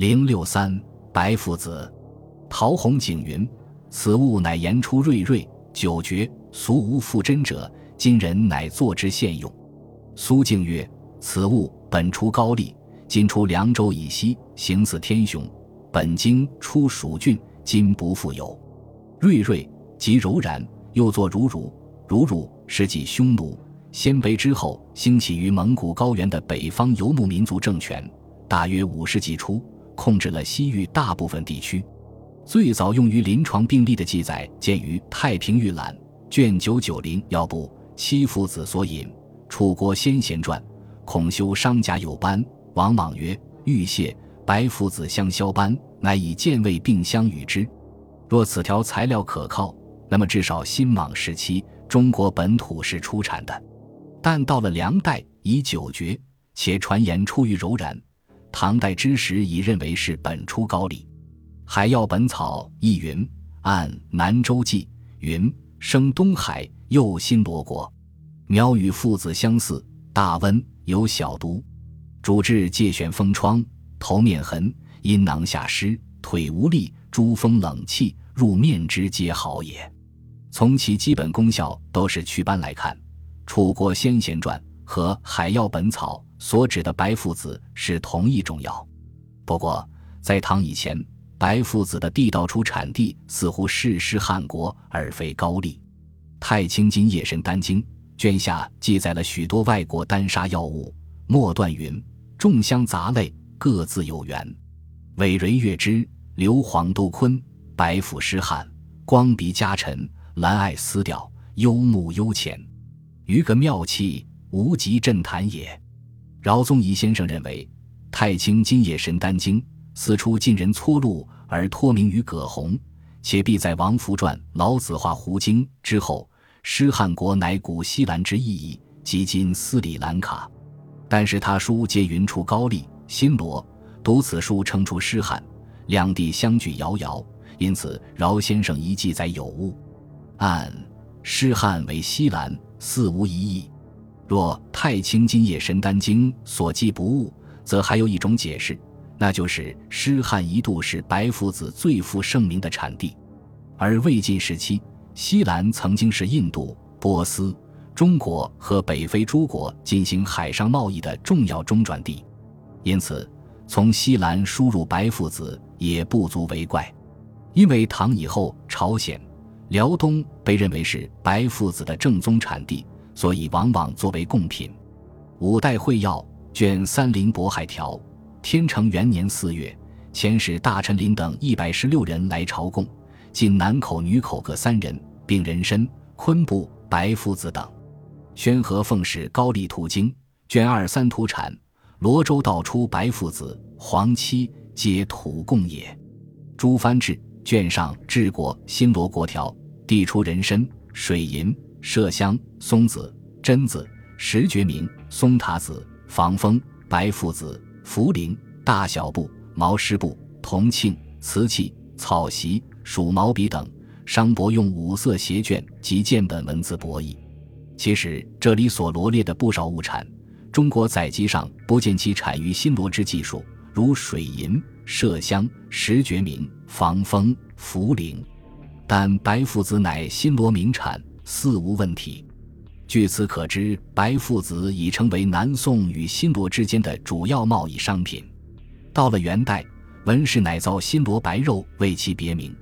零六三白父子，陶弘景云：“此物乃言出瑞瑞，久绝，俗无复真者。今人乃作之现用。”苏敬曰：“此物本出高丽，今出凉州以西，形似天雄。本经出蜀郡，今不复有。瑞瑞即柔然，又作如如，如如是即匈奴。鲜卑之后兴起于蒙古高原的北方游牧民族政权，大约五世纪初。”控制了西域大部分地区，最早用于临床病例的记载见于《太平御览》卷九九零要部七父子所引《楚国先贤传》，孔修商贾有班王莽曰：“欲谢白父子相消班，乃以健胃并相与之。”若此条材料可靠，那么至少新莽时期中国本土是出产的，但到了梁代已久绝，且传言出于柔然。唐代之时已认为是本出高丽，《海药本草》亦云：“按南州记云，生东海，又新罗国，苗与父子相似，大温，有小毒，主治疥癣风疮，头面痕，阴囊下湿，腿无力，诸风冷气入面之皆好也。”从其基本功效都是祛斑来看，《楚国先贤传》和《海药本草》。所指的白附子是同一种药，不过在唐以前，白附子的地道出产地似乎是湿汉国而非高丽。《太清金叶神丹经》卷下记载了许多外国丹砂药物，末段云：“众香杂类，各自有源。尾蕊月枝，硫磺都昆，白附湿汗，光鼻加沉，蓝艾丝调，幽木幽浅，余个妙气，无极镇坛也。”饶宗颐先生认为，《太清金叶神丹经》此出晋人撮录而托名于葛洪，且必在王符传《老子画胡经》之后。诗汉国乃古西兰之意义，即今斯里兰卡。但是他书皆云出高丽、新罗，读此书称出诗汉，两地相距遥遥，因此饶先生一记载有误。按诗汉为西兰，似无疑义。若《太清金叶神丹经》所记不误，则还有一种解释，那就是诗汉一度是白夫子最负盛名的产地，而魏晋时期，西兰曾经是印度、波斯、中国和北非诸国进行海上贸易的重要中转地，因此从西兰输入白夫子也不足为怪。因为唐以后，朝鲜、辽东被认为是白夫子的正宗产地。所以，往往作为贡品。五代会要卷三零渤海条，天成元年四月，遣使大臣林等一百十六人来朝贡，进男口、女口各三人，并人参、昆布、白附子等。宣和奉使高丽图经卷二三土产，罗州道出白附子、黄漆，皆土贡也。朱藩志卷上治国新罗国条，地出人参、水银。麝香、松子、榛子、石决明、松塔子、防风、白附子、茯苓、大小布、毛湿布、铜磬、瓷器、草席、鼠毛笔等，商博用五色斜卷及剑本文字博弈。其实这里所罗列的不少物产，中国载籍上不见其产于新罗之技术，如水银、麝香、石决明、防风、茯苓，但白附子乃新罗名产。似无问题。据此可知，白附子已成为南宋与新罗之间的主要贸易商品。到了元代，文氏乃造新罗白肉为其别名。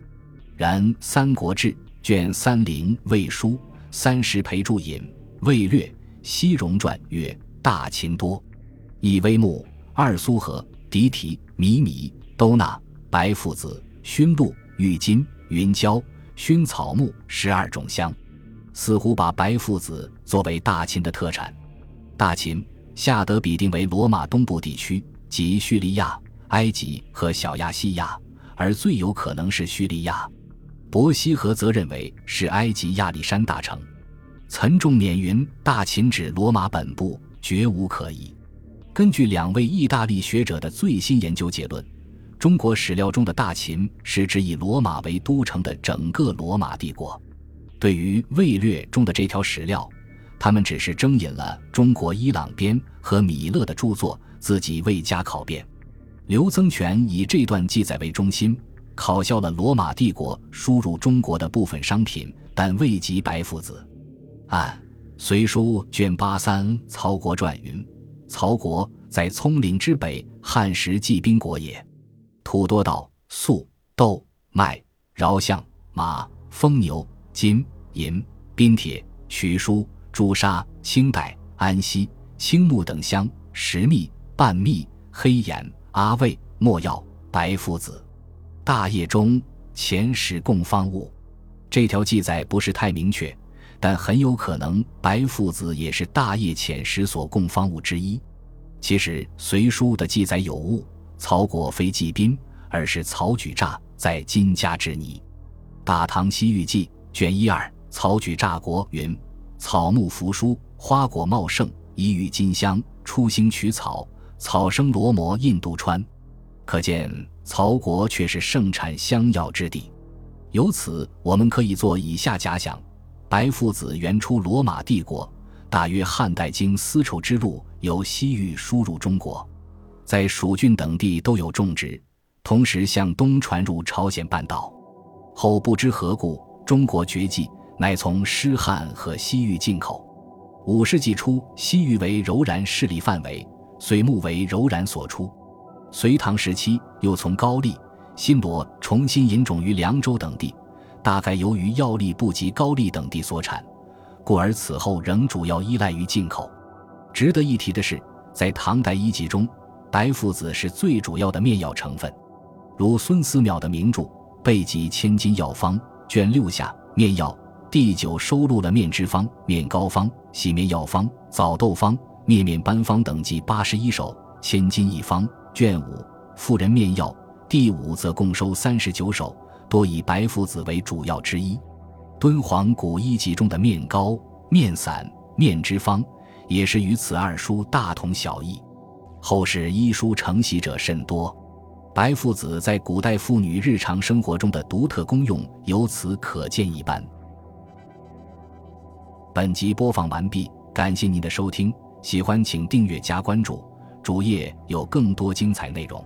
然《三国志》卷三零魏书三十裴注引《魏略·西戎传》曰：“大秦多，一微木，二苏合，狄提、米米、都纳、白附子、熏鹿、玉金、云胶、熏草木十二种香。”似乎把白附子作为大秦的特产。大秦下得比定为罗马东部地区，即叙利亚、埃及和小亚细亚，而最有可能是叙利亚。伯希和则认为是埃及亚历山大城。岑仲勉云：“大秦指罗马本部，绝无可疑。”根据两位意大利学者的最新研究结论，中国史料中的大秦是指以罗马为都城的整个罗马帝国。对于《魏略》中的这条史料，他们只是征引了中国伊朗编和米勒的著作，自己未加考辨。刘增全以这段记载为中心，考效了罗马帝国输入中国的部分商品，但未及白父子。按《隋书》卷八三曹国传云：“曹国在葱岭之北，汉时骑兵国也，土多稻、粟、豆、麦、饶象、马、风牛、金、银、宾铁、曲书、朱砂、青黛、安息、青木等香、石蜜、半蜜、黑眼。”阿魏、莫药、白附子，大业中前时供方物。这条记载不是太明确，但很有可能白父子也是大业遣时所供方物之一。其实《隋书》的记载有误，曹国非季宾，而是曹举诈在金家之泥。《大唐西域记》卷一二，曹举诈国云：草木扶疏，花果茂盛，宜与金香，出兴取草。草生罗摩印度川，可见曹国却是盛产香药之地。由此，我们可以做以下假想：白父子原出罗马帝国，大约汉代经丝绸之路由西域输入中国，在蜀郡等地都有种植，同时向东传入朝鲜半岛。后不知何故，中国绝技，乃从湿汉和西域进口。五世纪初，西域为柔然势力范围。隋木为柔然所出，隋唐时期又从高丽、新罗重新引种于凉州等地，大概由于药力不及高丽等地所产，故而此后仍主要依赖于进口。值得一提的是，在唐代医籍中，白附子是最主要的面药成分，如孙思邈的名著《备急千金药方》卷六下面药第九收录了面脂方、面膏方、洗面药方、枣豆方。面面班方等计八十一首，千金一方。卷五妇人面药第五则共收三十九首，多以白附子为主要之一。敦煌古医籍中的面膏、面散、面脂方，也是与此二书大同小异。后世医书承袭者甚多，白父子在古代妇女日常生活中的独特功用，由此可见一斑。本集播放完毕，感谢您的收听。喜欢请订阅加关注，主页有更多精彩内容。